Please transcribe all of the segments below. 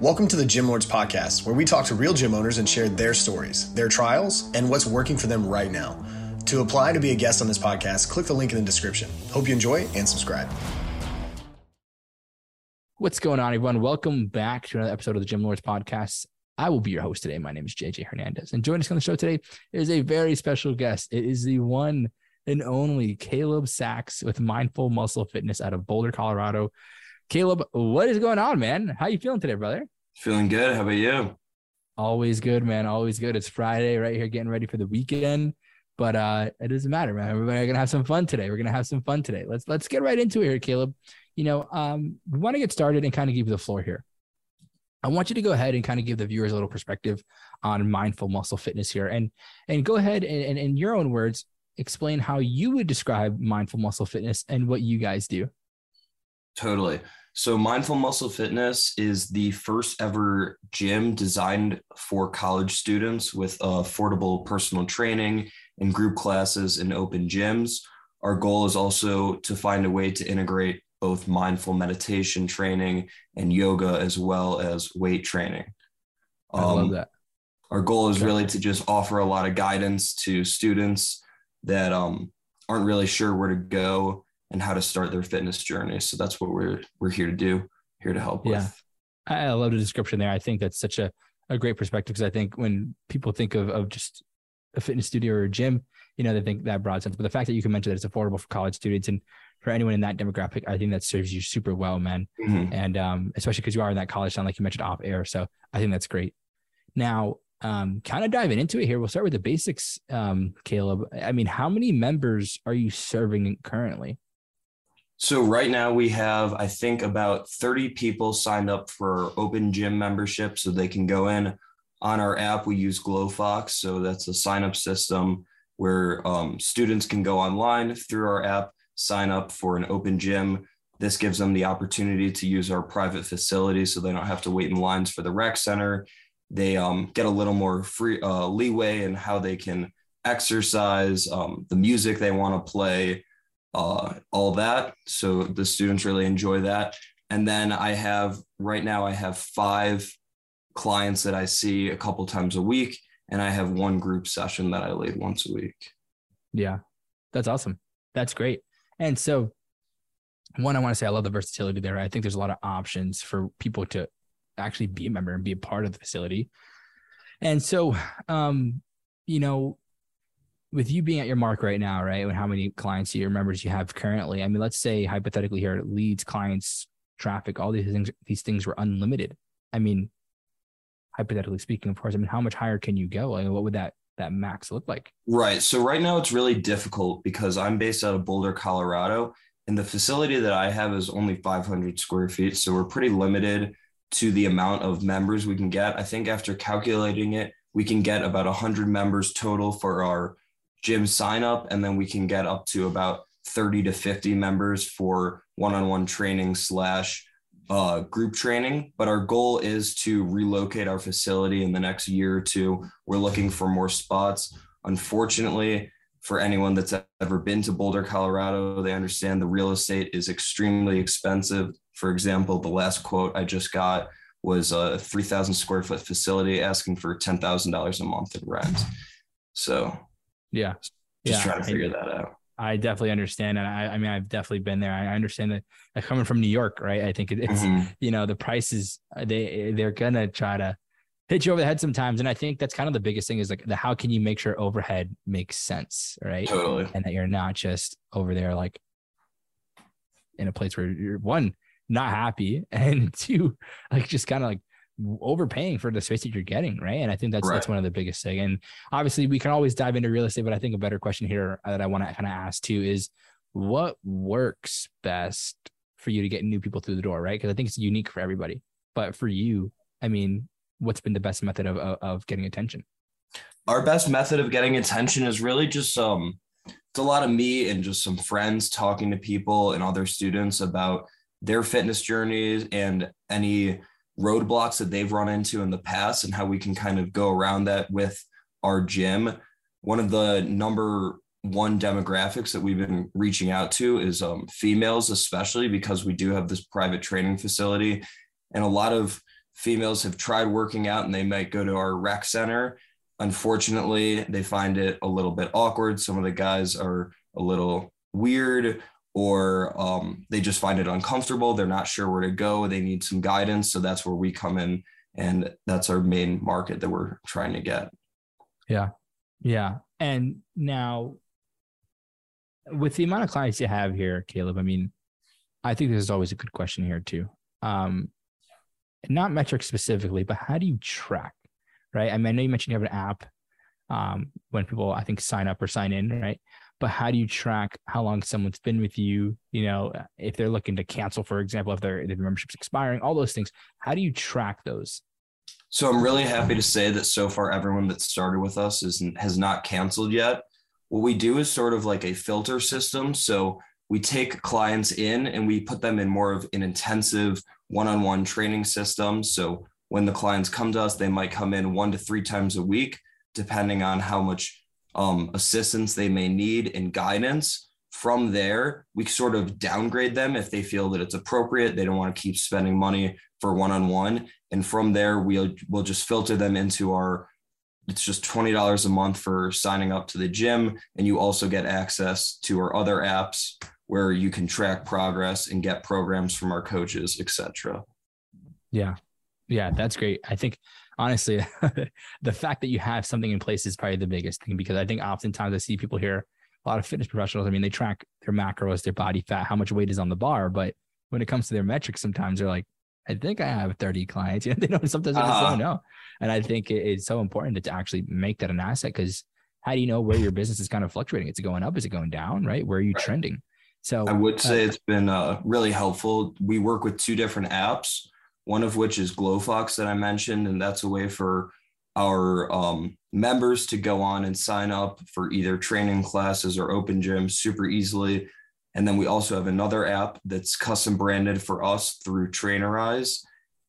Welcome to the Gym Lords Podcast, where we talk to real gym owners and share their stories, their trials, and what's working for them right now. To apply to be a guest on this podcast, click the link in the description. Hope you enjoy and subscribe. What's going on, everyone? Welcome back to another episode of the Gym Lords Podcast. I will be your host today. My name is JJ Hernandez, and joining us on the show today is a very special guest. It is the one and only Caleb Saks with Mindful Muscle Fitness out of Boulder, Colorado. Caleb, what is going on, man? How you feeling today, brother? Feeling good. How about you? Always good, man. Always good. It's Friday right here, getting ready for the weekend. But uh, it doesn't matter, man. We're gonna have some fun today. We're gonna have some fun today. Let's let's get right into it here, Caleb. You know, um, we want to get started and kind of give you the floor here. I want you to go ahead and kind of give the viewers a little perspective on mindful muscle fitness here, and and go ahead and, and in your own words explain how you would describe mindful muscle fitness and what you guys do. Totally. So, Mindful Muscle Fitness is the first ever gym designed for college students with affordable personal training and group classes in open gyms. Our goal is also to find a way to integrate both mindful meditation training and yoga as well as weight training. I love um, that. Our goal is okay. really to just offer a lot of guidance to students that um, aren't really sure where to go and how to start their fitness journey. So that's what we're we're here to do, here to help yeah. with. I love the description there. I think that's such a, a great perspective because I think when people think of, of just a fitness studio or a gym, you know, they think that broad sense. But the fact that you can mention that it's affordable for college students and for anyone in that demographic, I think that serves you super well, man. Mm-hmm. And um, especially because you are in that college town, like you mentioned off air. So I think that's great. Now, um, kind of diving into it here, we'll start with the basics, um, Caleb. I mean, how many members are you serving currently? So right now we have, I think, about 30 people signed up for open gym membership, so they can go in on our app. We use Glofox, so that's a sign up system where um, students can go online through our app, sign up for an open gym. This gives them the opportunity to use our private facility, so they don't have to wait in lines for the rec center. They um, get a little more free uh, leeway in how they can exercise, um, the music they want to play uh, all that. So the students really enjoy that. And then I have right now I have five clients that I see a couple times a week, and I have one group session that I lead once a week. Yeah, that's awesome. That's great. And so, one, I want to say I love the versatility there. I think there's a lot of options for people to actually be a member and be a part of the facility. And so, um, you know, with you being at your mark right now, right? And how many clients your members you have currently? I mean, let's say hypothetically here, leads, clients, traffic, all these things, these things were unlimited. I mean, hypothetically speaking, of course. I mean, how much higher can you go? I mean, what would that that max look like? Right. So right now it's really difficult because I'm based out of Boulder, Colorado, and the facility that I have is only 500 square feet. So we're pretty limited to the amount of members we can get. I think after calculating it, we can get about 100 members total for our gym sign up, and then we can get up to about 30 to 50 members for one-on-one training slash uh, group training. But our goal is to relocate our facility in the next year or two. We're looking for more spots. Unfortunately, for anyone that's ever been to Boulder, Colorado, they understand the real estate is extremely expensive. For example, the last quote I just got was a 3,000 square foot facility asking for $10,000 a month in rent. So yeah. Just yeah. trying to figure I, that out. I definitely understand. And I, I mean, I've definitely been there. I understand that like, coming from New York, right? I think it's, mm-hmm. you know, the prices, uh, they, they're going to try to hit you over the head sometimes. And I think that's kind of the biggest thing is like the, how can you make sure overhead makes sense, right? Totally. And that you're not just over there, like in a place where you're one, not happy and two, like just kind of like overpaying for the space that you're getting, right? And I think that's right. that's one of the biggest thing. And obviously, we can always dive into real estate, but I think a better question here that I want to kind of ask too is, what works best for you to get new people through the door, right? Because I think it's unique for everybody. But for you, I mean, what's been the best method of, of, of getting attention? Our best method of getting attention is really just um, it's a lot of me and just some friends talking to people and other students about their fitness journeys and any roadblocks that they've run into in the past and how we can kind of go around that with our gym. One of the number one demographics that we've been reaching out to is um, females, especially because we do have this private training facility. And a lot of females have tried working out and they might go to our rec center. Unfortunately, they find it a little bit awkward. Some of the guys are a little weird or um, they just find it uncomfortable. They're not sure where to go. They need some guidance. So that's where we come in. And that's our main market that we're trying to get. Yeah. Yeah. And now, with the amount of clients you have here, Caleb, I mean, I think this is always a good question here, too. Um, not metrics specifically, but how do you track? Right. I mean, I know you mentioned you have an app um, when people, I think, sign up or sign in, right? But how do you track how long someone's been with you? You know if they're looking to cancel for example if their, their membership's expiring all those things. How do you track those? So i'm really happy to say that so far everyone that started with us is has not canceled yet. What we do is sort of like a filter system. So we take clients in and we put them in more of an intensive one-on-one training system. So when the clients come to us they might come in one to three times a week depending on how much um, assistance they may need and guidance. From there, we sort of downgrade them if they feel that it's appropriate. They don't want to keep spending money for one on one. And from there, we'll, we'll just filter them into our it's just $20 a month for signing up to the gym. And you also get access to our other apps where you can track progress and get programs from our coaches, etc. Yeah. Yeah, that's great. I think honestly, the fact that you have something in place is probably the biggest thing because I think oftentimes I see people here, a lot of fitness professionals, I mean, they track their macros, their body fat, how much weight is on the bar. But when it comes to their metrics, sometimes they're like, I think I have 30 clients. You know, they don't sometimes they uh-huh. don't know. And I think it's so important to actually make that an asset because how do you know where your business is kind of fluctuating? Is it going up? Is it going down? Right? Where are you right. trending? So I would say uh, it's been uh, really helpful. We work with two different apps one of which is Glofox that I mentioned, and that's a way for our um, members to go on and sign up for either training classes or open gyms super easily. And then we also have another app that's custom branded for us through Trainerize,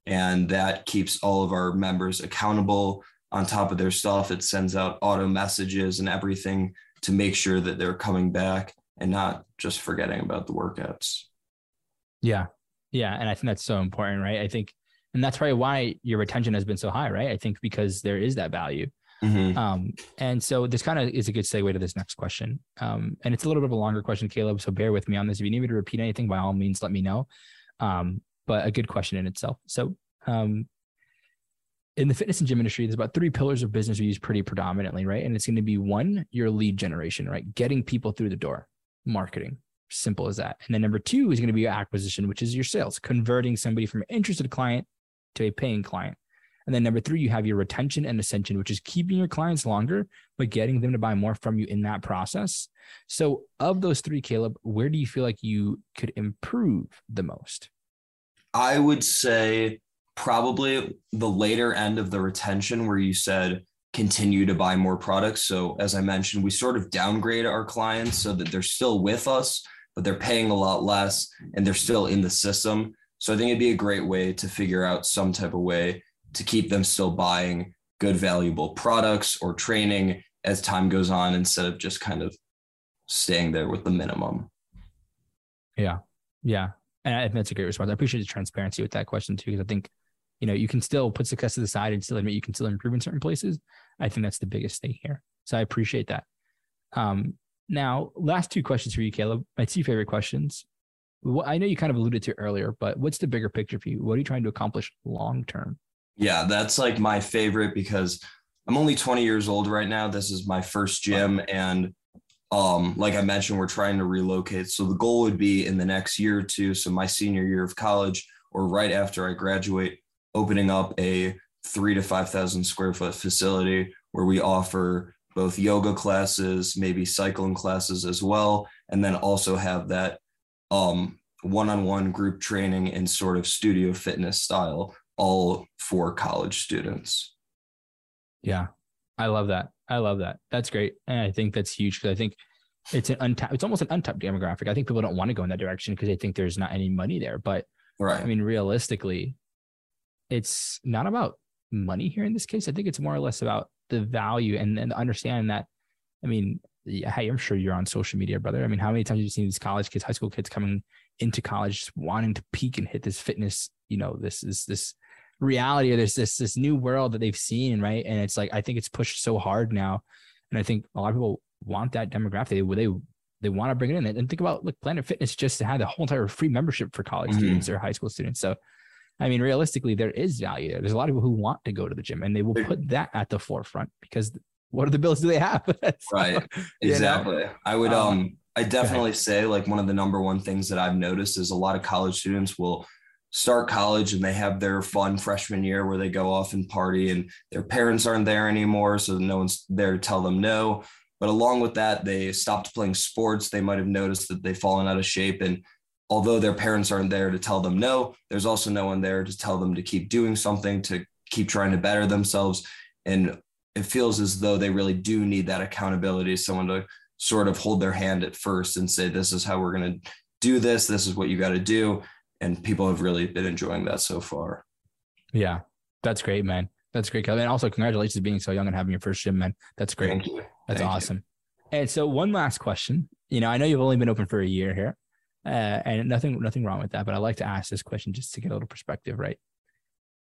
and that keeps all of our members accountable on top of their stuff. It sends out auto messages and everything to make sure that they're coming back and not just forgetting about the workouts. Yeah, yeah, and I think that's so important, right? I think, and that's probably why your retention has been so high, right? I think because there is that value. Mm-hmm. Um, and so this kind of is a good segue to this next question. Um, and it's a little bit of a longer question, Caleb. So bear with me on this. If you need me to repeat anything, by all means, let me know. Um, but a good question in itself. So, um, in the fitness and gym industry, there's about three pillars of business we use pretty predominantly, right? And it's going to be one, your lead generation, right? Getting people through the door, marketing, Simple as that. And then number two is going to be your acquisition, which is your sales, converting somebody from an interested client to a paying client. And then number three, you have your retention and ascension, which is keeping your clients longer, but getting them to buy more from you in that process. So, of those three, Caleb, where do you feel like you could improve the most? I would say probably the later end of the retention, where you said continue to buy more products. So, as I mentioned, we sort of downgrade our clients so that they're still with us, but they're paying a lot less and they're still in the system. So I think it'd be a great way to figure out some type of way to keep them still buying good, valuable products or training as time goes on instead of just kind of staying there with the minimum. Yeah. Yeah. And I think that's a great response. I appreciate the transparency with that question too, because I think, you know, you can still put success to the side and still admit you can still improve in certain places. I think that's the biggest thing here. So I appreciate that. Um, now, last two questions for you, Caleb. My two favorite questions. I know you kind of alluded to earlier, but what's the bigger picture for you? What are you trying to accomplish long term? Yeah, that's like my favorite because I'm only 20 years old right now. This is my first gym. And um, like I mentioned, we're trying to relocate. So the goal would be in the next year or two, so my senior year of college or right after I graduate, opening up a three to 5,000 square foot facility where we offer both yoga classes, maybe cycling classes as well, and then also have that um, one-on-one group training in sort of studio fitness style, all for college students. Yeah, I love that. I love that. That's great, and I think that's huge because I think it's an untapped. It's almost an untapped demographic. I think people don't want to go in that direction because they think there's not any money there. But right. I mean, realistically, it's not about money here in this case. I think it's more or less about the value and then understand that. I mean, hey, I'm sure you're on social media, brother. I mean, how many times have you seen these college kids, high school kids coming into college just wanting to peak and hit this fitness, you know, this is this reality or there's this this new world that they've seen, right? And it's like I think it's pushed so hard now, and I think a lot of people want that demographic. They they they want to bring it in. And think about like Planet Fitness just to have the whole entire free membership for college mm-hmm. students or high school students. So, I mean, realistically, there is value there. There's a lot of people who want to go to the gym, and they will put that at the forefront because what are the bills do they have? so, right. Exactly. You know? I would um, um I definitely say like one of the number one things that I've noticed is a lot of college students will start college and they have their fun freshman year where they go off and party and their parents aren't there anymore so no one's there to tell them no but along with that they stopped playing sports they might have noticed that they've fallen out of shape and although their parents aren't there to tell them no there's also no one there to tell them to keep doing something to keep trying to better themselves and it feels as though they really do need that accountability someone to sort of hold their hand at first and say this is how we're going to do this this is what you got to do and people have really been enjoying that so far. Yeah, that's great, man. That's great, Kevin. And also, congratulations being so young and having your first gym, man. That's great. Thank you. That's Thank awesome. You. And so, one last question. You know, I know you've only been open for a year here, uh, and nothing, nothing wrong with that. But I like to ask this question just to get a little perspective, right?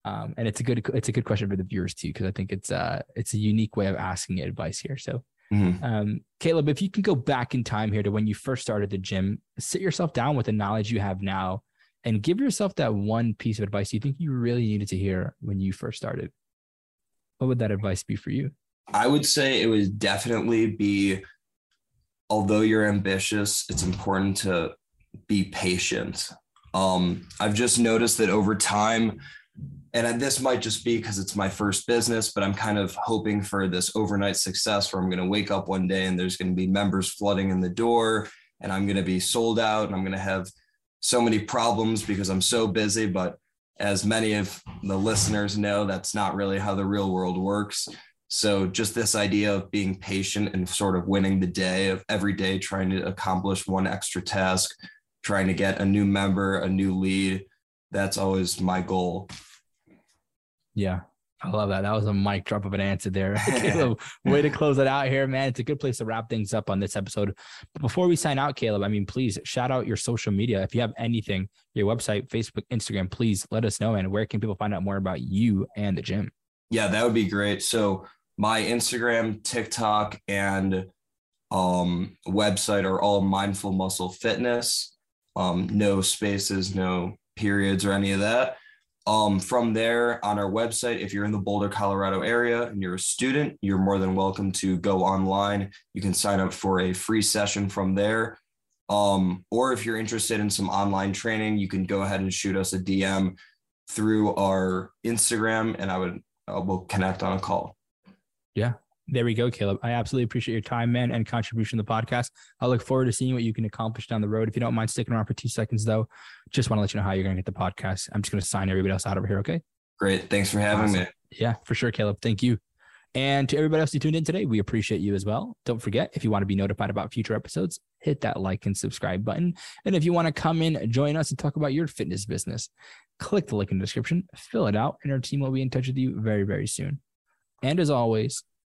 Um, and it's a good, it's a good question for the viewers too, because I think it's, uh, it's a unique way of asking advice here. So, Mm-hmm. Um, Caleb, if you can go back in time here to when you first started the gym, sit yourself down with the knowledge you have now and give yourself that one piece of advice you think you really needed to hear when you first started. What would that advice be for you? I would say it would definitely be although you're ambitious, it's important to be patient. Um, I've just noticed that over time, and this might just be because it's my first business, but I'm kind of hoping for this overnight success where I'm going to wake up one day and there's going to be members flooding in the door and I'm going to be sold out and I'm going to have so many problems because I'm so busy. But as many of the listeners know, that's not really how the real world works. So just this idea of being patient and sort of winning the day of every day, trying to accomplish one extra task, trying to get a new member, a new lead. That's always my goal. Yeah. I love that. That was a mic drop of an answer there. Caleb, way to close it out here, man. It's a good place to wrap things up on this episode. But before we sign out, Caleb, I mean, please shout out your social media. If you have anything, your website, Facebook, Instagram, please let us know. And where can people find out more about you and the gym? Yeah, that would be great. So my Instagram, TikTok, and um, website are all Mindful Muscle Fitness. Um, no spaces, no periods, or any of that. Um, from there on our website, if you're in the Boulder, Colorado area and you're a student, you're more than welcome to go online. You can sign up for a free session from there. Um, or if you're interested in some online training, you can go ahead and shoot us a DM through our Instagram and I would uh, we'll connect on a call. Yeah, there we go, Caleb. I absolutely appreciate your time, man, and contribution to the podcast. I look forward to seeing what you can accomplish down the road. If you don't mind sticking around for two seconds, though, just want to let you know how you're going to get the podcast. I'm just going to sign everybody else out over here. Okay. Great. Thanks for having awesome. me. Yeah, for sure, Caleb. Thank you. And to everybody else who tuned in today, we appreciate you as well. Don't forget, if you want to be notified about future episodes, hit that like and subscribe button. And if you want to come in, join us and talk about your fitness business, click the link in the description, fill it out, and our team will be in touch with you very, very soon. And as always,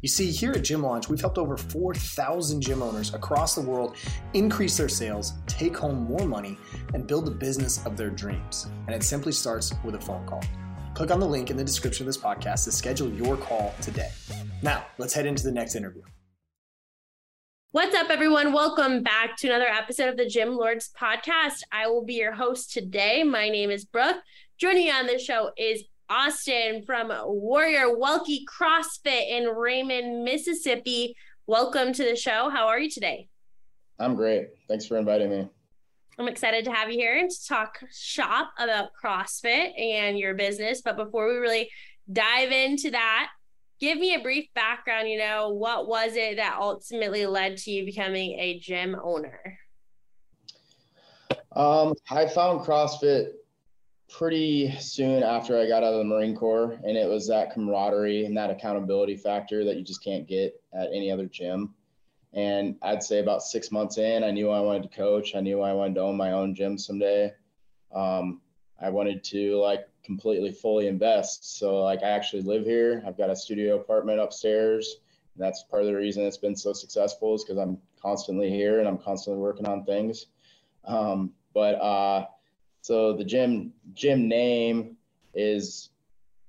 You see, here at Gym Launch, we've helped over 4,000 gym owners across the world increase their sales, take home more money, and build the business of their dreams. And it simply starts with a phone call. Click on the link in the description of this podcast to schedule your call today. Now, let's head into the next interview. What's up, everyone? Welcome back to another episode of the Gym Lords podcast. I will be your host today. My name is Brooke. Joining me on this show is Austin from Warrior Welke CrossFit in Raymond, Mississippi. Welcome to the show. How are you today? I'm great. Thanks for inviting me. I'm excited to have you here and to talk shop about CrossFit and your business. But before we really dive into that, give me a brief background. You know, what was it that ultimately led to you becoming a gym owner? Um, I found CrossFit pretty soon after I got out of the Marine Corps, and it was that camaraderie and that accountability factor that you just can't get at any other gym. And I'd say about six months in, I knew I wanted to coach. I knew I wanted to own my own gym someday. Um, I wanted to like completely fully invest. So like I actually live here. I've got a studio apartment upstairs. And that's part of the reason it's been so successful is because I'm constantly here and I'm constantly working on things. Um, but uh, so the gym gym name is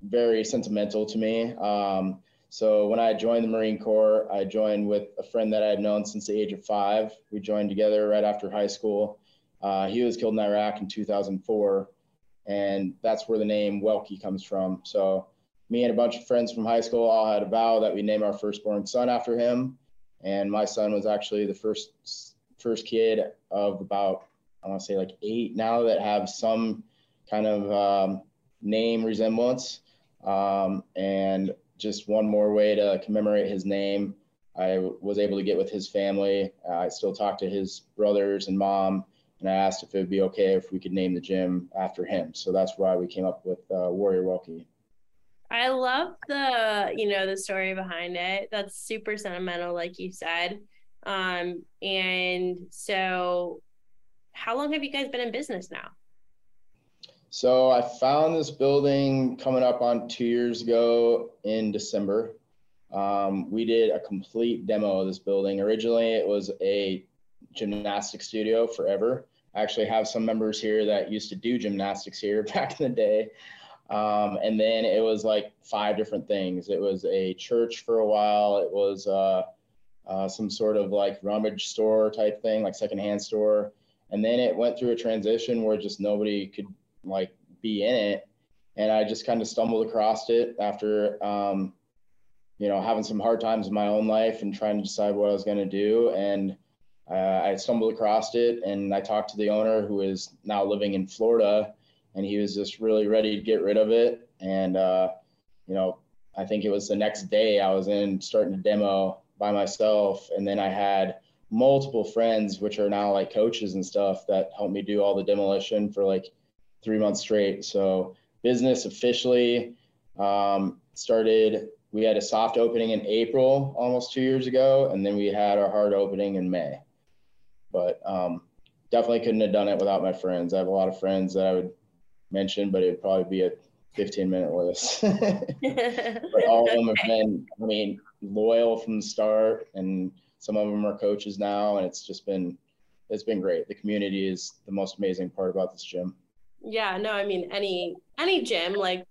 very sentimental to me. Um, so when I joined the Marine Corps, I joined with a friend that I had known since the age of five. We joined together right after high school. Uh, he was killed in Iraq in 2004, and that's where the name Welke comes from. So me and a bunch of friends from high school all had a vow that we name our firstborn son after him, and my son was actually the first first kid of about I want to say like eight now that have some kind of um, name resemblance. Um, and just one more way to commemorate his name. I was able to get with his family. I still talk to his brothers and mom, and I asked if it would be okay if we could name the gym after him. So that's why we came up with uh, Warrior Welke. I love the you know the story behind it. That's super sentimental, like you said. Um, and so, how long have you guys been in business now? So I found this building coming up on two years ago in December. Um, we did a complete demo of this building. Originally, it was a gymnastics studio forever. I actually have some members here that used to do gymnastics here back in the day. Um, and then it was like five different things. It was a church for a while. It was uh, uh, some sort of like rummage store type thing, like secondhand store. And then it went through a transition where just nobody could like be in it. And I just kind of stumbled across it after, um, you know, having some hard times in my own life and trying to decide what I was going to do. And uh, I stumbled across it and I talked to the owner who is now living in Florida and he was just really ready to get rid of it. And, uh, you know, I think it was the next day I was in starting to demo by myself. And then I had multiple friends, which are now like coaches and stuff that helped me do all the demolition for like three months straight. So business officially um, started. We had a soft opening in April, almost two years ago, and then we had our hard opening in May. But um, definitely couldn't have done it without my friends. I have a lot of friends that I would mention, but it'd probably be a 15 minute list. but all of them have been, I mean, loyal from the start, and some of them are coaches now, and it's just been, it's been great. The community is the most amazing part about this gym. Yeah, no, I mean any any gym like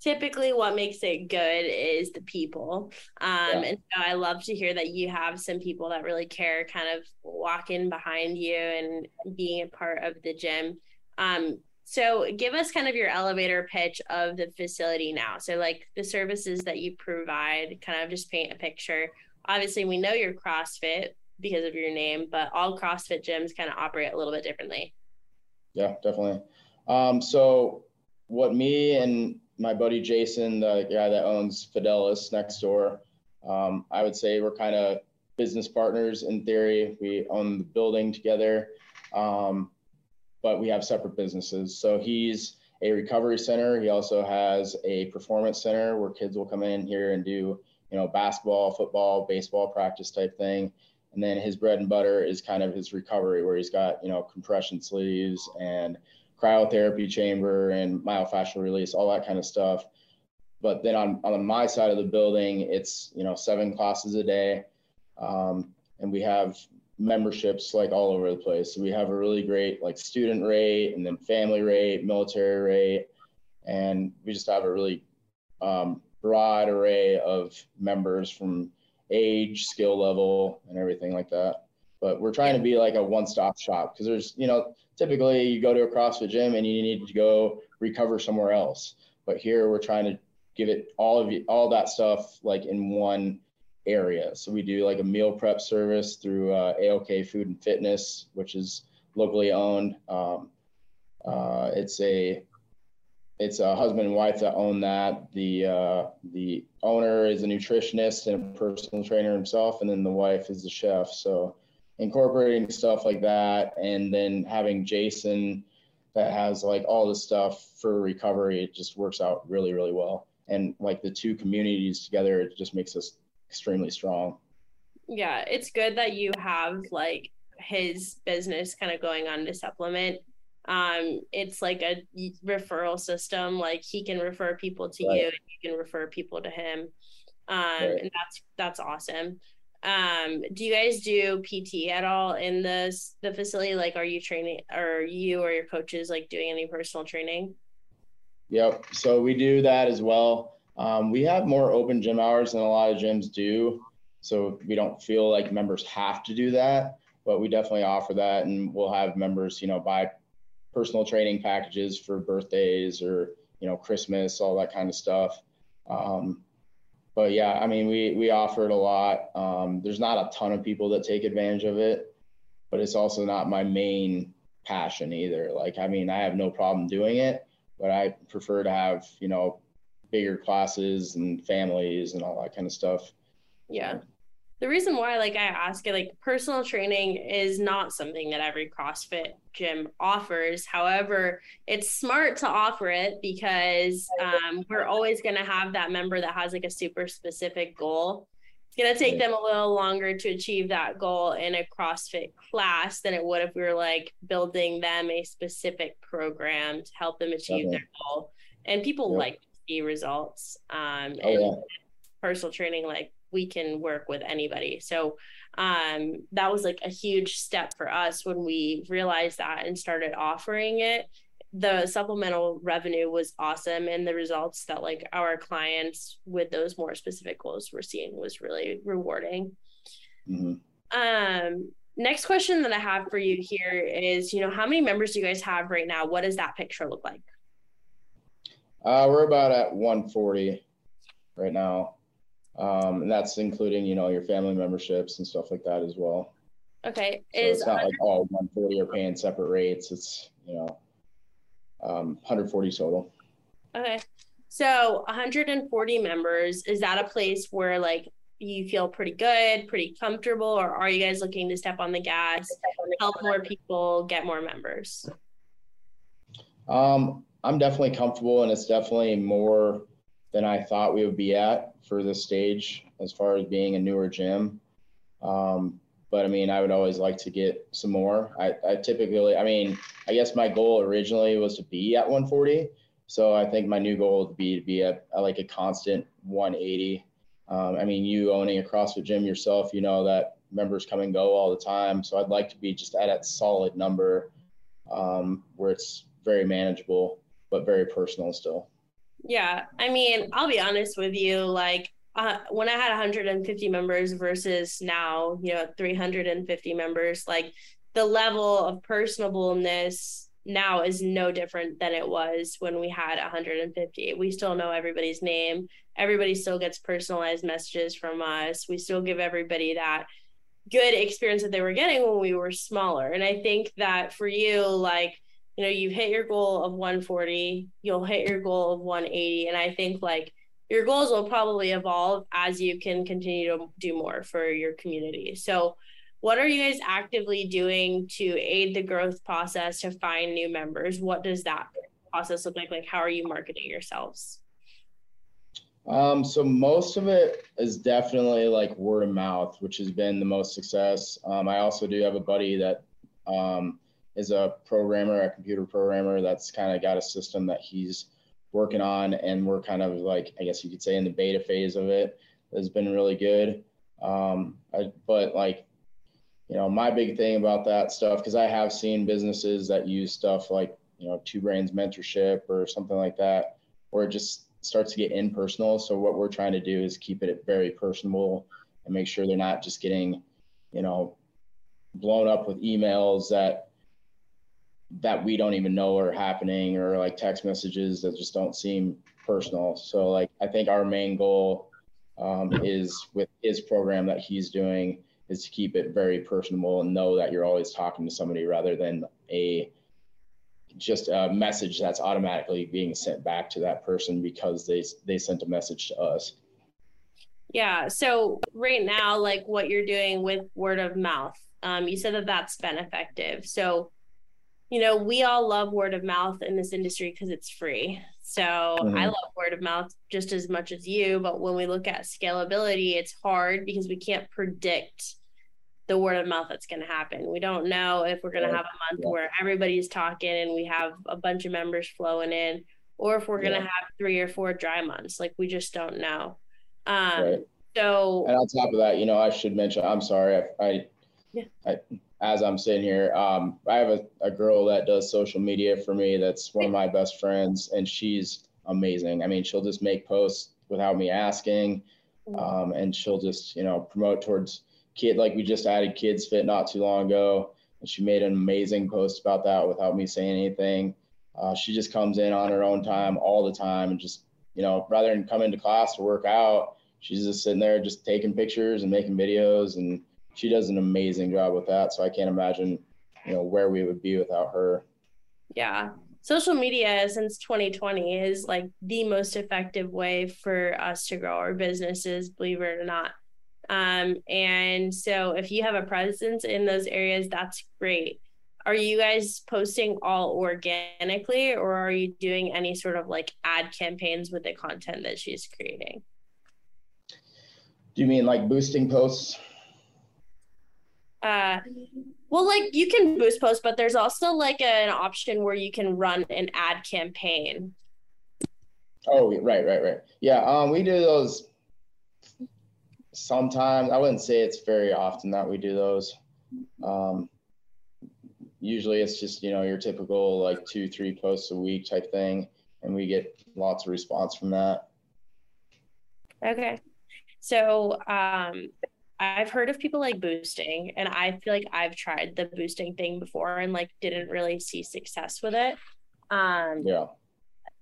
typically what makes it good is the people. Um yeah. and so I love to hear that you have some people that really care kind of walking behind you and being a part of the gym. Um so give us kind of your elevator pitch of the facility now. So like the services that you provide, kind of just paint a picture. Obviously we know you're CrossFit because of your name, but all CrossFit gyms kind of operate a little bit differently. Yeah, definitely. Um, so what me and my buddy Jason, the guy that owns Fidelis next door, um, I would say we're kind of business partners in theory. We own the building together, um, but we have separate businesses. So he's a recovery center. He also has a performance center where kids will come in here and do, you know, basketball, football, baseball practice type thing. And then his bread and butter is kind of his recovery, where he's got, you know, compression sleeves and cryotherapy chamber and myofascial release, all that kind of stuff. But then on, on my side of the building, it's, you know, seven classes a day. Um, and we have memberships like all over the place. So we have a really great like student rate and then family rate, military rate. And we just have a really um, broad array of members from age, skill level, and everything like that. But we're trying to be like a one-stop shop because there's, you know, typically you go to a CrossFit gym and you need to go recover somewhere else. But here we're trying to give it all of you, all that stuff like in one area. So we do like a meal prep service through uh, AOK Food and Fitness, which is locally owned. Um, uh, it's a it's a husband and wife that own that. The uh, the owner is a nutritionist and a personal trainer himself, and then the wife is the chef. So incorporating stuff like that and then having Jason that has like all the stuff for recovery, it just works out really, really well. And like the two communities together, it just makes us extremely strong. Yeah, it's good that you have like his business kind of going on to supplement. Um, it's like a referral system. Like he can refer people to right. you, and you can refer people to him. Um, right. and that's that's awesome. Um, do you guys do PT at all in this the facility? Like, are you training, or you or your coaches like doing any personal training? Yep. So we do that as well. Um, we have more open gym hours than a lot of gyms do. So we don't feel like members have to do that, but we definitely offer that. And we'll have members, you know, buy personal training packages for birthdays or, you know, Christmas, all that kind of stuff. Um, but yeah, I mean, we, we offer it a lot. Um, there's not a ton of people that take advantage of it, but it's also not my main passion either. Like, I mean, I have no problem doing it, but I prefer to have, you know, bigger classes and families and all that kind of stuff. Yeah the reason why like i ask it like personal training is not something that every crossfit gym offers however it's smart to offer it because um, we're always going to have that member that has like a super specific goal it's going to take them a little longer to achieve that goal in a crossfit class than it would if we were like building them a specific program to help them achieve okay. their goal and people yeah. like to see results um, oh, and yeah. personal training like we can work with anybody. So um, that was like a huge step for us when we realized that and started offering it. The supplemental revenue was awesome, and the results that like our clients with those more specific goals were seeing was really rewarding. Mm-hmm. Um, next question that I have for you here is, you know, how many members do you guys have right now? What does that picture look like? Uh, we're about at 140 right now. Um, and that's including, you know, your family memberships and stuff like that as well. Okay. So Is it's not 100- like all 140 are paying separate rates. It's, you know, um, 140 total. Okay. So 140 members, is that a place where like you feel pretty good, pretty comfortable, or are you guys looking to step on the gas, help more people, get more members? Um, I'm definitely comfortable and it's definitely more than I thought we would be at for this stage as far as being a newer gym. Um, but I mean, I would always like to get some more. I, I typically, I mean, I guess my goal originally was to be at 140. So I think my new goal would be to be at, at like a constant 180. Um, I mean, you owning a CrossFit gym yourself, you know that members come and go all the time. So I'd like to be just at a solid number um, where it's very manageable, but very personal still. Yeah. I mean, I'll be honest with you. Like, uh, when I had 150 members versus now, you know, 350 members, like the level of personableness now is no different than it was when we had 150. We still know everybody's name. Everybody still gets personalized messages from us. We still give everybody that good experience that they were getting when we were smaller. And I think that for you, like, you know, you've hit your goal of 140, you'll hit your goal of 180. And I think like your goals will probably evolve as you can continue to do more for your community. So, what are you guys actively doing to aid the growth process to find new members? What does that process look like? Like, how are you marketing yourselves? Um, so most of it is definitely like word of mouth, which has been the most success. Um, I also do have a buddy that um, is a programmer, a computer programmer that's kind of got a system that he's working on, and we're kind of like I guess you could say in the beta phase of it. Has been really good. Um, I, but like, you know, my big thing about that stuff because I have seen businesses that use stuff like you know Two Brains mentorship or something like that, where it just starts to get impersonal. So what we're trying to do is keep it very personable and make sure they're not just getting, you know, blown up with emails that that we don't even know are happening or like text messages that just don't seem personal. So like I think our main goal um, is with his program that he's doing is to keep it very personable and know that you're always talking to somebody rather than a just a message that's automatically being sent back to that person because they they sent a message to us. Yeah. So right now, like what you're doing with word of mouth, um, you said that that's been effective. So you know, we all love word of mouth in this industry because it's free. So mm-hmm. I love word of mouth just as much as you. But when we look at scalability, it's hard because we can't predict the word of mouth that's going to happen. We don't know if we're going to have a month yeah. where everybody's talking and we have a bunch of members flowing in, or if we're going to have three or four dry months. Like we just don't know. Um, right. So, and on top of that, you know, I should mention, I'm sorry, I, I, yeah. I as I'm sitting here, um, I have a, a girl that does social media for me. That's one of my best friends, and she's amazing. I mean, she'll just make posts without me asking, um, and she'll just you know promote towards kid. Like we just added Kids Fit not too long ago, and she made an amazing post about that without me saying anything. Uh, she just comes in on her own time all the time, and just you know rather than come into class to work out, she's just sitting there just taking pictures and making videos and she does an amazing job with that. So I can't imagine, you know, where we would be without her. Yeah. Social media since 2020 is like the most effective way for us to grow our businesses, believe it or not. Um, and so if you have a presence in those areas, that's great. Are you guys posting all organically or are you doing any sort of like ad campaigns with the content that she's creating? Do you mean like boosting posts? Uh well like you can boost post but there's also like an option where you can run an ad campaign. Oh right right right. Yeah um we do those sometimes. I wouldn't say it's very often that we do those. Um usually it's just you know your typical like two three posts a week type thing and we get lots of response from that. Okay. So um I've heard of people like boosting, and I feel like I've tried the boosting thing before and like didn't really see success with it. Um, yeah.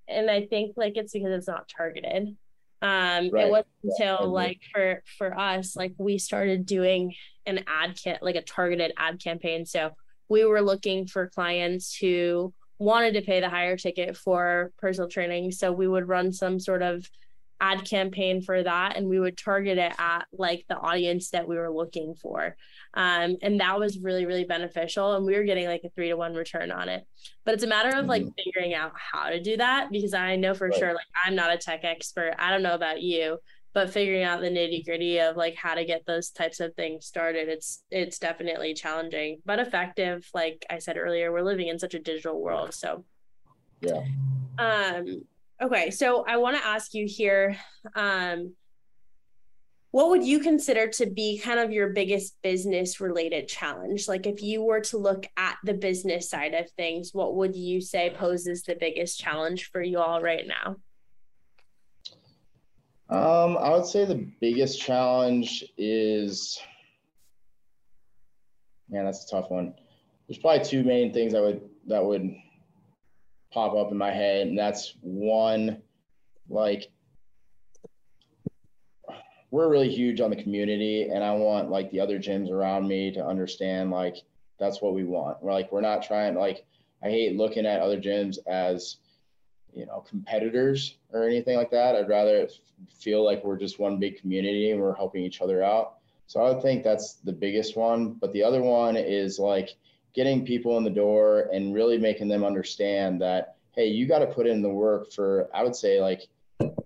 And I think like it's because it's not targeted. Um, right. It wasn't until yeah. like for for us, like we started doing an ad kit, like a targeted ad campaign. So we were looking for clients who wanted to pay the higher ticket for personal training. So we would run some sort of ad campaign for that and we would target it at like the audience that we were looking for. Um, and that was really really beneficial and we were getting like a three to one return on it. But it's a matter of like mm-hmm. figuring out how to do that because i know for right. sure like i'm not a tech expert. I don't know about you but figuring out the nitty gritty of like how to get those types of things started it's it's definitely challenging but effective like i said earlier we're living in such a digital world so. Yeah. Um Okay, so I want to ask you here um, what would you consider to be kind of your biggest business related challenge? Like, if you were to look at the business side of things, what would you say poses the biggest challenge for you all right now? Um, I would say the biggest challenge is, man, that's a tough one. There's probably two main things I would that would pop up in my head, and that's one like we're really huge on the community, and I want like the other gyms around me to understand like that's what we want. We're like we're not trying like I hate looking at other gyms as you know competitors or anything like that. I'd rather feel like we're just one big community and we're helping each other out. So I would think that's the biggest one. But the other one is like getting people in the door and really making them understand that hey you got to put in the work for i would say like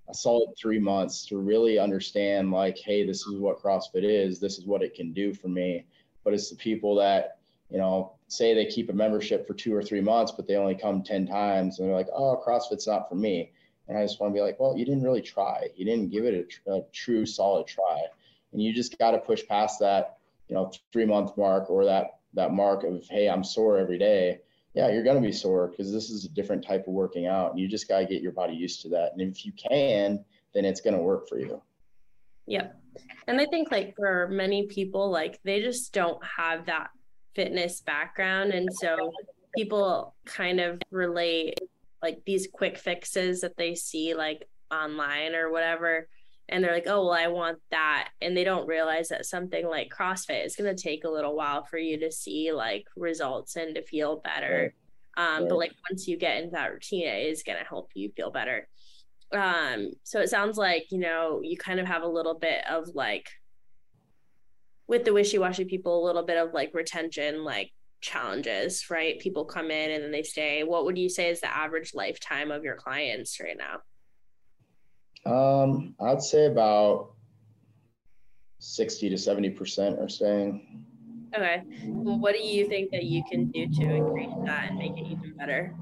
a solid three months to really understand like hey this is what crossfit is this is what it can do for me. But it's the people that you know say they keep a membership for two or three months but they only come 10 times and they're like oh crossfit's not for me. And i just want to be like well you didn't really try. You didn't give it a, a true solid try. And you just got to push past that you know three month mark or that that mark of hey i'm sore every day yeah you're going to be sore because this is a different type of working out and you just got to get your body used to that and if you can then it's going to work for you. Yep and i think like for many people like they just don't have that fitness background and so people kind of relate like these quick fixes that they see like online or whatever and they're like, oh, well, I want that. And they don't realize that something like CrossFit is going to take a little while for you to see like results and to feel better. Um. But like once you get into that routine, it is going to help you feel better. Um, so it sounds like, you know, you kind of have a little bit of like, with the wishy washy people, a little bit of like retention, like challenges, right? People come in and then they stay. What would you say is the average lifetime of your clients right now? Um, I'd say about 60 to 70% are staying. Okay. Well, what do you think that you can do to increase that and make it even better?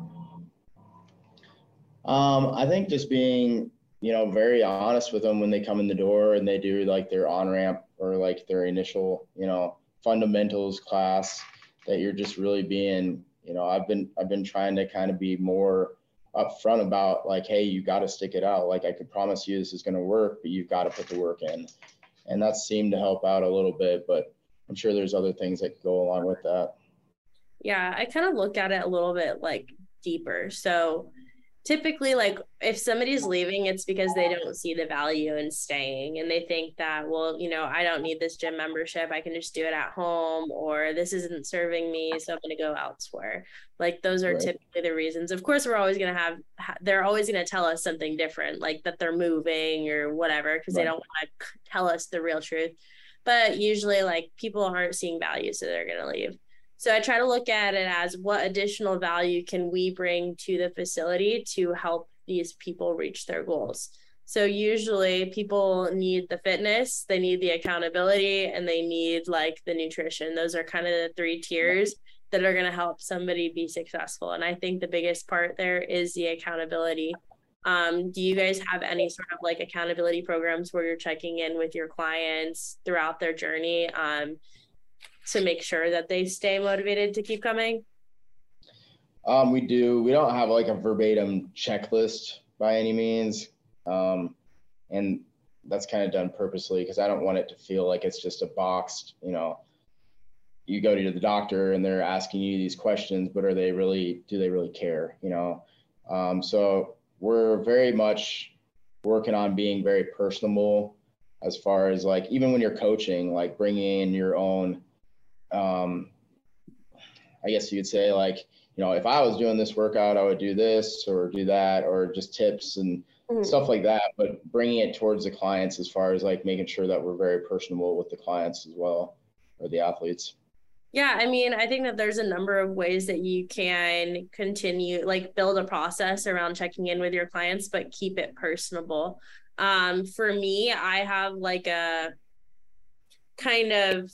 Um, I think just being, you know, very honest with them when they come in the door and they do like their on ramp or like their initial, you know, fundamentals class that you're just really being, you know, I've been I've been trying to kind of be more upfront about like, hey, you got to stick it out. Like I could promise you this is going to work, but you've got to put the work in. And that seemed to help out a little bit, but I'm sure there's other things that go along with that. Yeah, I kind of look at it a little bit like deeper. So typically like if somebody's leaving it's because they don't see the value in staying and they think that well you know i don't need this gym membership. I can just do it at home or this isn't serving me so i'm going to go elsewhere. Like those are right. typically the reasons. Of course we're always going to have they're always going to tell us something different like that they're moving or whatever because right. they don't want to tell us the real truth. But usually like people aren't seeing value so they're going to leave so I try to look at it as what additional value can we bring to the facility to help these people reach their goals. So usually people need the fitness, they need the accountability, and they need like the nutrition. Those are kind of the three tiers that are going to help somebody be successful. And I think the biggest part there is the accountability. Um, do you guys have any sort of like accountability programs where you're checking in with your clients throughout their journey? Um, to make sure that they stay motivated to keep coming? Um, we do. We don't have like a verbatim checklist by any means. Um, and that's kind of done purposely because I don't want it to feel like it's just a boxed, you know, you go to the doctor and they're asking you these questions, but are they really, do they really care? You know? Um, so we're very much working on being very personable as far as like, even when you're coaching, like bringing in your own um, I guess you'd say like, you know, if I was doing this workout, I would do this or do that, or just tips and mm-hmm. stuff like that. But bringing it towards the clients as far as like making sure that we're very personable with the clients as well, or the athletes. Yeah, I mean, I think that there's a number of ways that you can continue, like, build a process around checking in with your clients, but keep it personable. Um, for me, I have like a kind of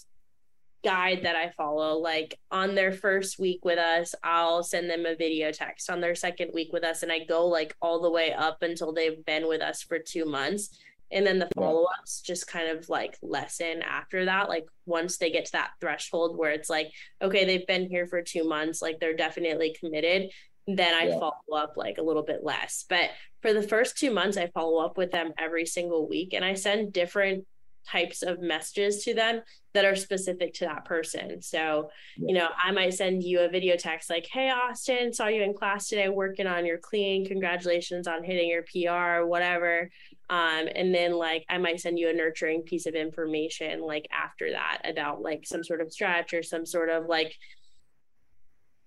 guide that I follow. Like on their first week with us, I'll send them a video text. On their second week with us, and I go like all the way up until they've been with us for two months. And then the follow ups just kind of like lessen after that. Like once they get to that threshold where it's like, okay, they've been here for two months, like they're definitely committed. Then I yeah. follow up like a little bit less. But for the first two months, I follow up with them every single week and I send different types of messages to them that are specific to that person. So, you know, I might send you a video text like, Hey, Austin, saw you in class today working on your clean. Congratulations on hitting your PR, whatever. Um, and then, like, I might send you a nurturing piece of information, like, after that about like some sort of stretch or some sort of like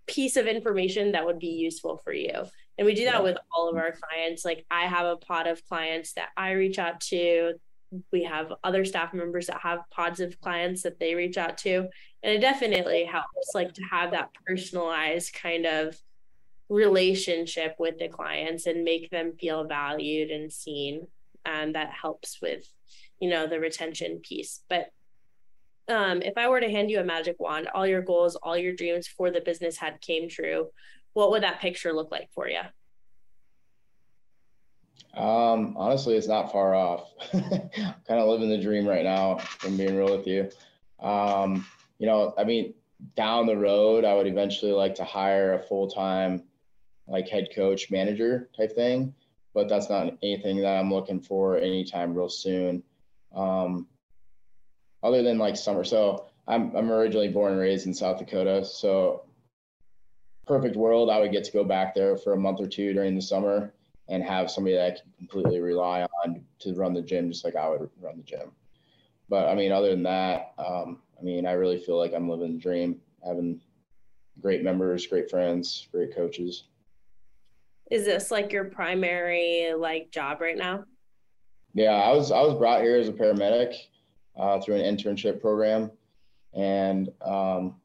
piece of information that would be useful for you. And we do that with all of our clients. Like, I have a pot of clients that I reach out to we have other staff members that have pods of clients that they reach out to. And it definitely helps like to have that personalized kind of relationship with the clients and make them feel valued and seen and that helps with you know the retention piece. But um, if i were to hand you a magic wand all your goals all your dreams for the business had came true what would that picture look like for you um, honestly, it's not far off. kind of living the dream right now, I'm being real with you. Um, you know, I mean, down the road, I would eventually like to hire a full time, like head coach, manager type thing, but that's not anything that I'm looking for anytime real soon. Um, other than like summer. So I'm, I'm originally born and raised in South Dakota. So perfect world, I would get to go back there for a month or two during the summer and have somebody that I can completely rely on to run the gym just like I would run the gym. But I mean, other than that, um, I mean, I really feel like I'm living the dream, having great members, great friends, great coaches. Is this like your primary like job right now? Yeah, I was I was brought here as a paramedic uh, through an internship program, and um,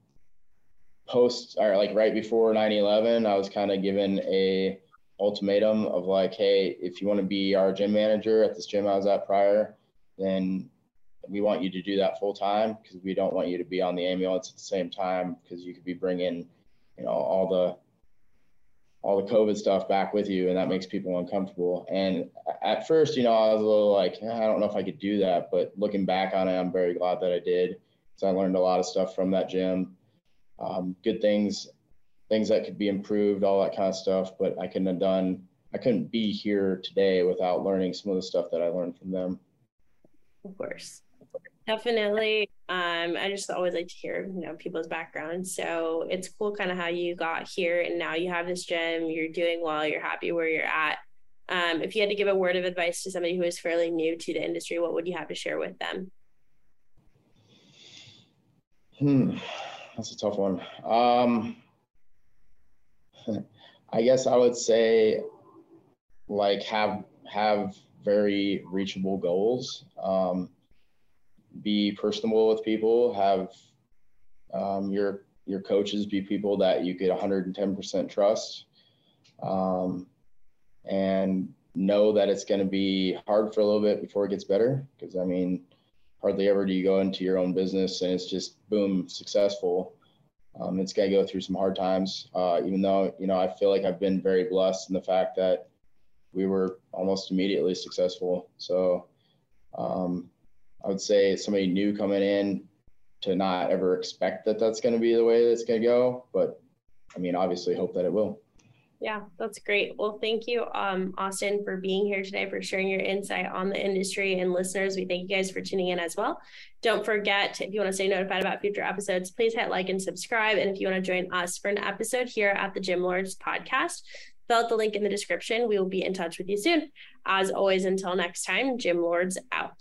post or like right before 9-11 i was kind of given a ultimatum of like hey if you want to be our gym manager at this gym i was at prior then we want you to do that full time because we don't want you to be on the ambulance at the same time because you could be bringing you know all the all the covid stuff back with you and that makes people uncomfortable. And at first you know i was a little like eh, i don't know if i could do that but looking back on it i'm very glad that i did so i learned a lot of stuff from that gym. Um, good things, things that could be improved, all that kind of stuff. But I couldn't have done, I couldn't be here today without learning some of the stuff that I learned from them. Of course. Definitely. Um, I just always like to hear, you know, people's backgrounds. So it's cool kind of how you got here and now you have this gym, you're doing well, you're happy where you're at. Um, if you had to give a word of advice to somebody who is fairly new to the industry, what would you have to share with them? Hmm. That's a tough one. Um, I guess I would say like have have very reachable goals. Um, be personable with people. Have um, your your coaches be people that you could 110% trust, um, and know that it's going to be hard for a little bit before it gets better. Because I mean, hardly ever do you go into your own business and it's just boom successful. Um, it's going to go through some hard times. Uh, even though you know I feel like I've been very blessed in the fact that we were almost immediately successful. So um, I would say somebody new coming in to not ever expect that that's going to be the way that's going to go, but I mean obviously hope that it will. Yeah, that's great. Well, thank you, um, Austin, for being here today, for sharing your insight on the industry. And listeners, we thank you guys for tuning in as well. Don't forget, if you want to stay notified about future episodes, please hit like and subscribe. And if you want to join us for an episode here at the Gym Lords podcast, fill out the link in the description. We will be in touch with you soon. As always, until next time, Gym Lords out.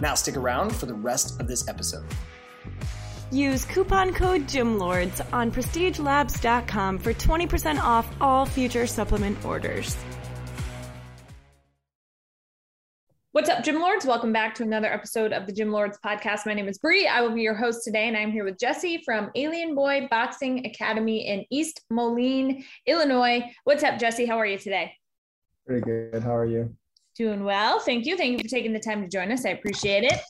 Now stick around for the rest of this episode. Use coupon code GYMLORDS on prestigelabs.com for 20% off all future supplement orders. What's up, Gym Lords? Welcome back to another episode of the Gym Lords podcast. My name is Bree. I will be your host today, and I'm here with Jesse from Alien Boy Boxing Academy in East Moline, Illinois. What's up, Jesse? How are you today? Pretty good. How are you? Doing well. Thank you. Thank you for taking the time to join us. I appreciate it.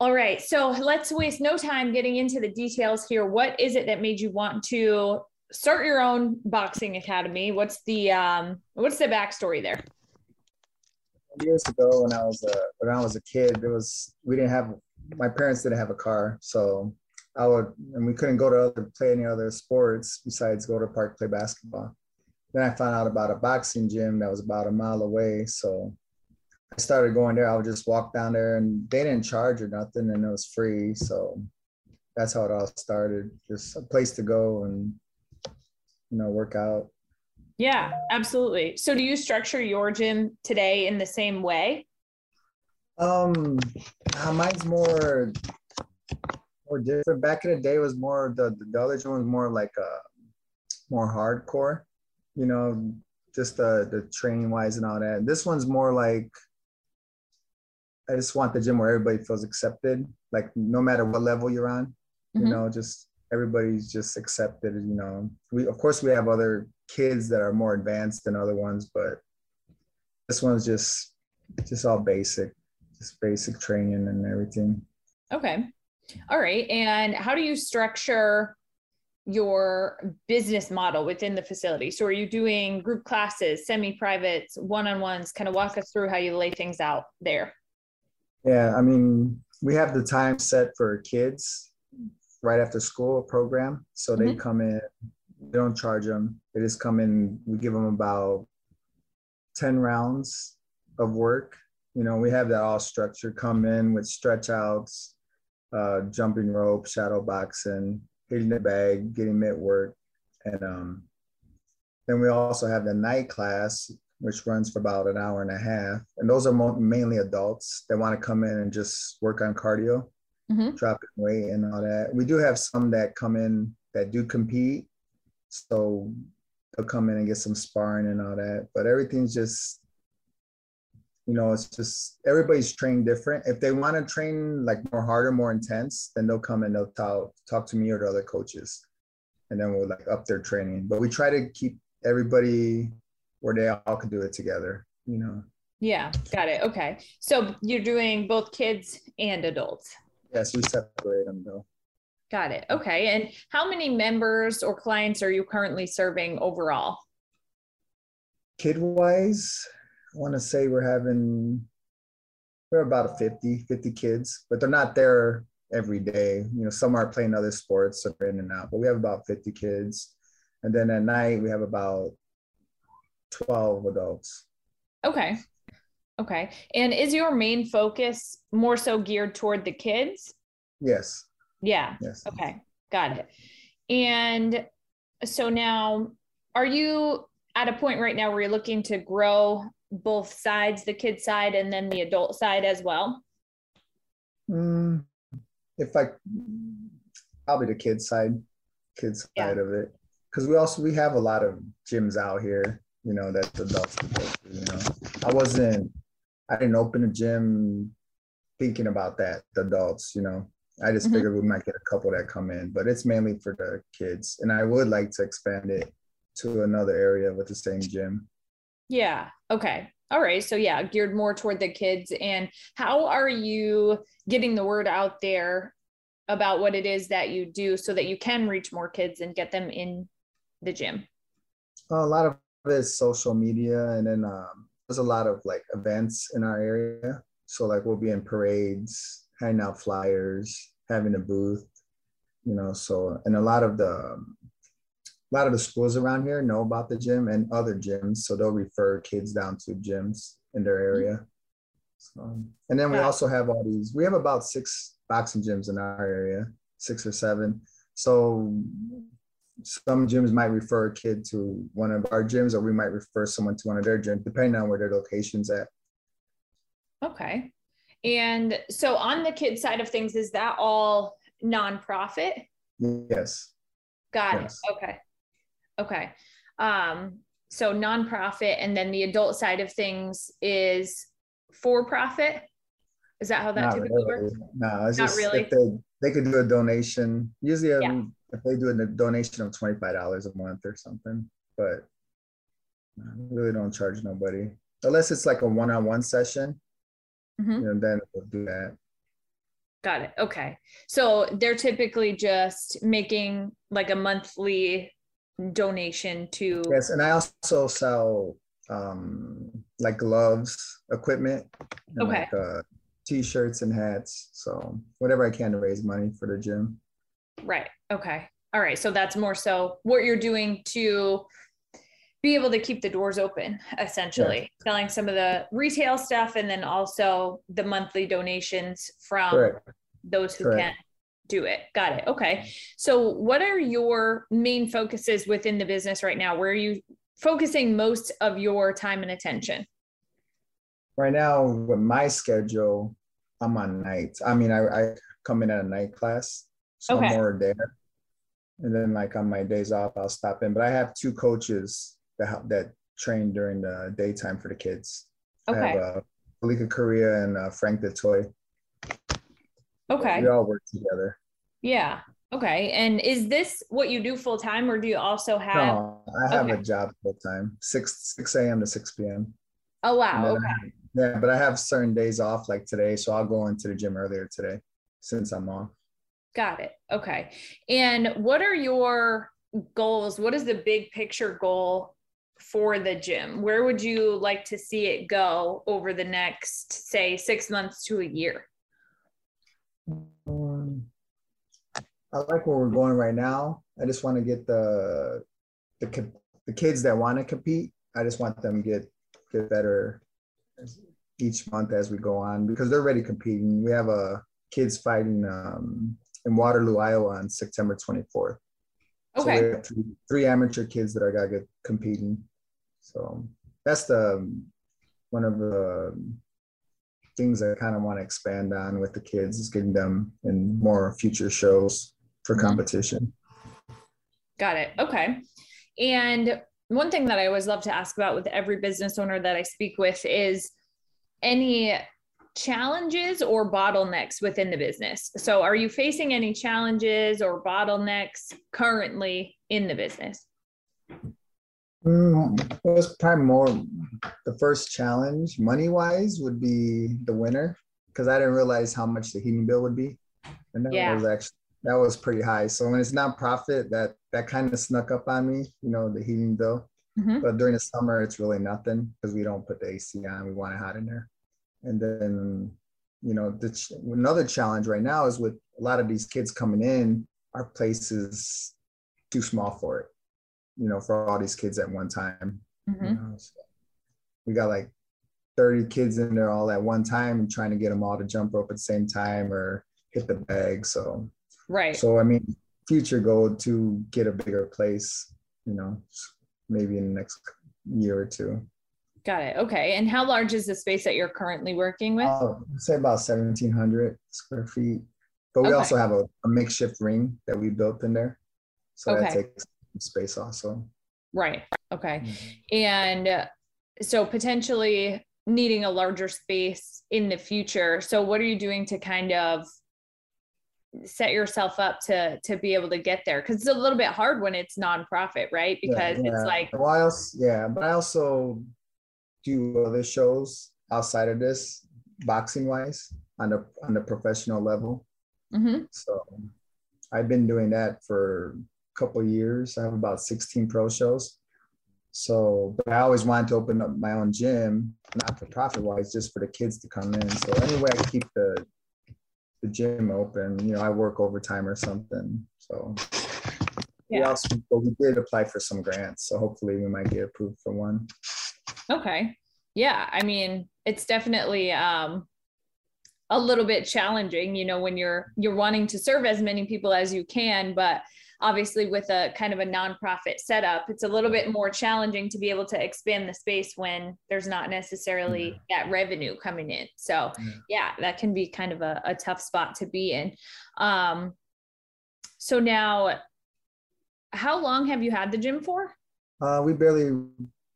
All right. So let's waste no time getting into the details here. What is it that made you want to start your own boxing academy? What's the um what's the backstory there? Years ago when I was a when I was a kid, there was we didn't have my parents didn't have a car. So I would and we couldn't go to other play any other sports besides go to park play basketball. Then I found out about a boxing gym that was about a mile away. So I started going there. I would just walk down there and they didn't charge or nothing and it was free. So that's how it all started. Just a place to go and, you know, work out. Yeah, absolutely. So do you structure your gym today in the same way? Um, uh, mine's more, more different. Back in the day was more, the, the other gym was more like a, uh, more hardcore you know, just the the training wise and all that. This one's more like I just want the gym where everybody feels accepted, like no matter what level you're on, mm-hmm. you know, just everybody's just accepted. You know, we of course we have other kids that are more advanced than other ones, but this one's just just all basic, just basic training and everything. Okay. All right. And how do you structure your business model within the facility? So are you doing group classes, semi-privates, one-on-ones? Kind of walk us through how you lay things out there. Yeah, I mean, we have the time set for kids right after school program. So they Mhm. come in, they don't charge them. They just come in, we give them about 10 rounds of work. You know, we have that all structured, come in with stretch outs, uh, jumping rope, shadow boxing, hitting the bag, getting mitt work. And um, then we also have the night class, which runs for about an hour and a half. And those are mo- mainly adults that want to come in and just work on cardio, Mhm. dropping weight and all that. We do have some that come in that do compete. So they'll come in and get some sparring and all that. But everything's just, you know, it's just everybody's trained different. If they want to train like more harder, more intense, then they'll come and they'll talk, talk to me or the other coaches. And then we'll like up their training. But we try to keep everybody where they all can do it together, you know. Yeah, got it. Okay. So you're doing both kids and adults. Yes, we separate them though. Got it. Okay. And how many members or clients are you currently serving overall? Kid wise, want to say we're having, we're about a 50, 50 kids, but they're not there every day. You know, some are playing other sports, so they're in and out, but we have about 50 kids. And then at night, we have about 12 adults. Okay. Okay. And is your main focus more so geared toward the kids? Yes, Yeah. yes. Okay. Got it. And so now, are you at a point right now where you're looking to grow both sides, the kid side and then the adult side as well? Mm, if I, probably the kids side, kids Yeah. side of it, because we also we have a lot of gyms out here, you know, that the adults can go to. You know, I wasn't, I didn't open a gym thinking about that, the adults. You know, I just Mhm. figured we might get a couple that come in, but it's mainly for the kids, and I would like to expand it to another area with the same gym. Yeah. Okay. All right. So yeah, geared more toward the kids. And how are you getting the word out there about what it is that you do so that you can reach more kids and get them in the gym? A lot of it is social media, and then um, there's a lot of like events in our area. So like we'll be in parades, handing out flyers, having a booth, you know. So and a lot of the um, a lot of the schools around here know about the gym and other gyms, so they'll refer kids down to gyms in their mm-hmm. area. So, and then we also have all these. We have about six boxing gyms in our area, six or seven. So some gyms might refer a kid to one of our gyms, or we might refer someone to one of their gyms, depending on where their location's at. Okay. And so on the kid side of things, is that all nonprofit? Yes. Got Yes. it. Okay. Okay. Um, so nonprofit, and then the adult side of things is for profit. Is that how that Not typically really. works? No, it's Not just really? if they they could do a donation. Usually, um, Yeah. if they do a donation of twenty five dollars a month or something, but I really don't charge nobody unless it's like a one on one session. Mhm. You know, then we'll do that. Got it. Okay. So they're typically just making like a monthly donation to. Yes, and I also sell um like gloves, equipment, and Okay. like uh, t-shirts and hats. So whatever I can to raise money for the gym. Right. Okay. All right. So that's more so what you're doing to be able to keep the doors open, essentially, selling some of the retail stuff and then also the monthly donations from Correct. those who Correct. can do it. Got it. Okay. So, what are your main focuses within the business right now? Where are you focusing most of your time and attention? Right now, with my schedule, I'm on nights. I mean, I, I come in at a night class, so Okay. I'm more there. And then, like on my days off, I'll stop in. But I have two coaches that help, that train during the daytime for the kids. I Okay. have uh, Malika Korea and uh, Frank the Toy. Okay. We all work together. Yeah. Okay. And is this what you do full time or do you also have? No, I have okay. a job full time, six six a.m. to six p.m. Oh, wow. Okay. I- yeah, but I have certain days off, like today, so I'll go into the gym earlier today since I'm off. Got it. Okay. And what are your goals? What is the big picture goal for the gym? Where would you like to see it go over the next, say, six months to a year? Um, I like where we're going right now. I just want to get the the the kids that want to compete. I just want them to get get better each month as we go on because they're already competing. We have a uh, kids fighting um, in Waterloo, Iowa on September 24th. Okay. So three, three, amateur kids that are got good competing. So that's the one of the things I kind of want to expand on with the kids is getting them in more future shows for mm-hmm. competition. Got it. Okay. And one thing that I always love to ask about with every business owner that I speak with is any challenges or bottlenecks within the business. So, are you facing any challenges or bottlenecks currently in the business? Mm, it was probably more the first challenge, money wise, would be the winter because I didn't realize how much the heating bill would be, and that yeah. was actually that was pretty high. So when it's nonprofit, that that kind of snuck up on me, you know, the heating bill. Mm-hmm. But during the summer, it's really nothing because we don't put the AC on. We want it hot in there. And then, you know, the ch- another challenge right now is with a lot of these kids coming in, our place is too small for it, you know, for all these kids at one time. Mm-hmm. You know, so we got like 30 kids in there all at one time and trying to get them all to jump rope at the same time or hit the bag. So, right. So, I mean, future goal to get a bigger place, you know, maybe in the next year or two. Got it. Okay. And how large is the space that you're currently working with? Uh, say about 1,700 square feet. But we okay. also have a, a, makeshift ring that we built in there. So okay. that takes space also. Right. Okay. Mm-hmm. And so potentially needing a larger space in the future. So what are you doing to kind of set yourself up to to be able to get there because it's a little bit hard when it's nonprofit right because yeah, yeah. it's like well, I also, yeah but i also do other shows outside of this boxing wise on the on the professional level mm-hmm. so i've been doing that for couple years i have about 16 pro shows so but i always wanted to open up my own gym not for profit wise just for the kids to come in so anyway i keep the the gym open. You know, I work overtime or something. So yeah. we also but we did apply for some grants. So hopefully we might get approved for one. Okay. Yeah. I mean, it's definitely um a little bit challenging, you know, when you're you're wanting to serve as many people as you can, but obviously with a kind of a nonprofit setup it's a little bit more challenging to be able to expand the space when there's not necessarily yeah. that revenue coming in so yeah. yeah, that can be kind of a, a tough spot to be in um, so now how long have you had the gym for uh, we barely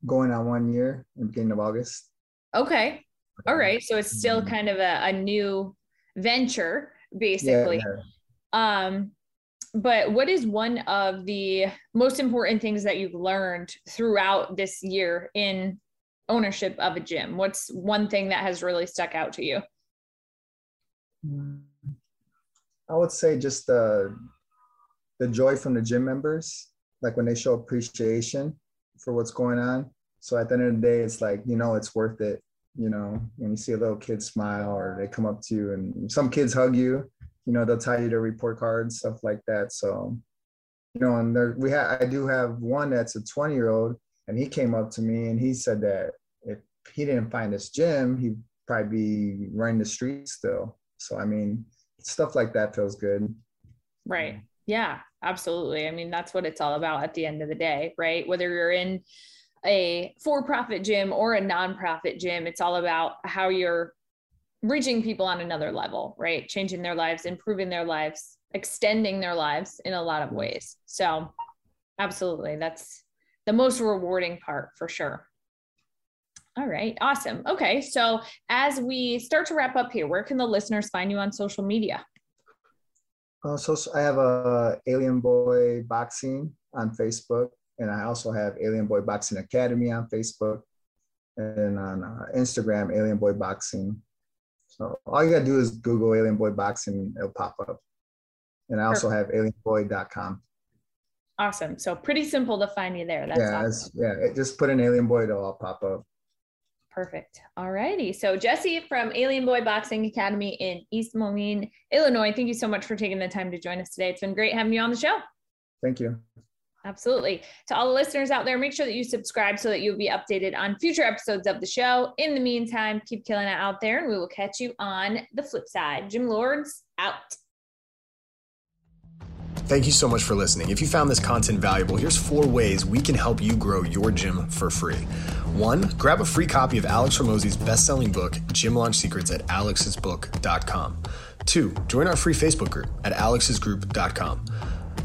going on one year in the beginning of august okay all right so it's still mm-hmm. kind of a, a new venture basically yeah, yeah. um but what is one of the most important things that you've learned throughout this year in ownership of a gym? What's one thing that has really stuck out to you? I would say just the the joy from the gym members, like when they show appreciation for what's going on. So at the end of the day, it's like you know it's worth it. You know when you see a little kid smile or they come up to you and some kids hug you, you know, they'll tell you their report cards, stuff like that. So, you know, and there we have I do have one that's a 20 year old, and he came up to me and he said that if he didn't find this gym, he'd probably be running the streets still. So I mean, stuff like that feels good. Right. Yeah, absolutely. I mean, that's what it's all about at the end of the day, right? Whether you're in a for-profit gym or a nonprofit gym, it's all about how you're reaching people on another level, right? Changing their lives, improving their lives, extending their lives in a lot of ways. So, absolutely, that's the most rewarding part for sure. All right, awesome. Okay, so as we start to wrap up here, where can the listeners find you on social media? Uh, so, I have a Alien Boy Boxing on Facebook, and I also have Alien Boy Boxing Academy on Facebook, and on uh, Instagram, Alien Boy Boxing. So all you gotta do is Google Alien Boy Boxing, it'll pop up. And I also have alienboy.com. Awesome. So pretty simple to find you there. That's yeah, awesome. yeah. It, just put in Alien Boy, it'll all pop up. Perfect. All righty. So Jesse from Alien Boy Boxing Academy in East Moline, Illinois. Thank you so much for taking the time to join us today. It's been great having you on the show. Thank you. Absolutely. To all the listeners out there, make sure that you subscribe so that you'll be updated on future episodes of the show. In the meantime, keep killing it out there, and we will catch you on the flip side. Gym Lords out. Thank you so much for listening. If you found this content valuable, here's four ways we can help you grow your gym for free. One, grab a free copy of Alex Hormozi's best-selling book, Gym Launch Secrets at alexsbook.com. Two, join our free Facebook group at alexsgroup.com.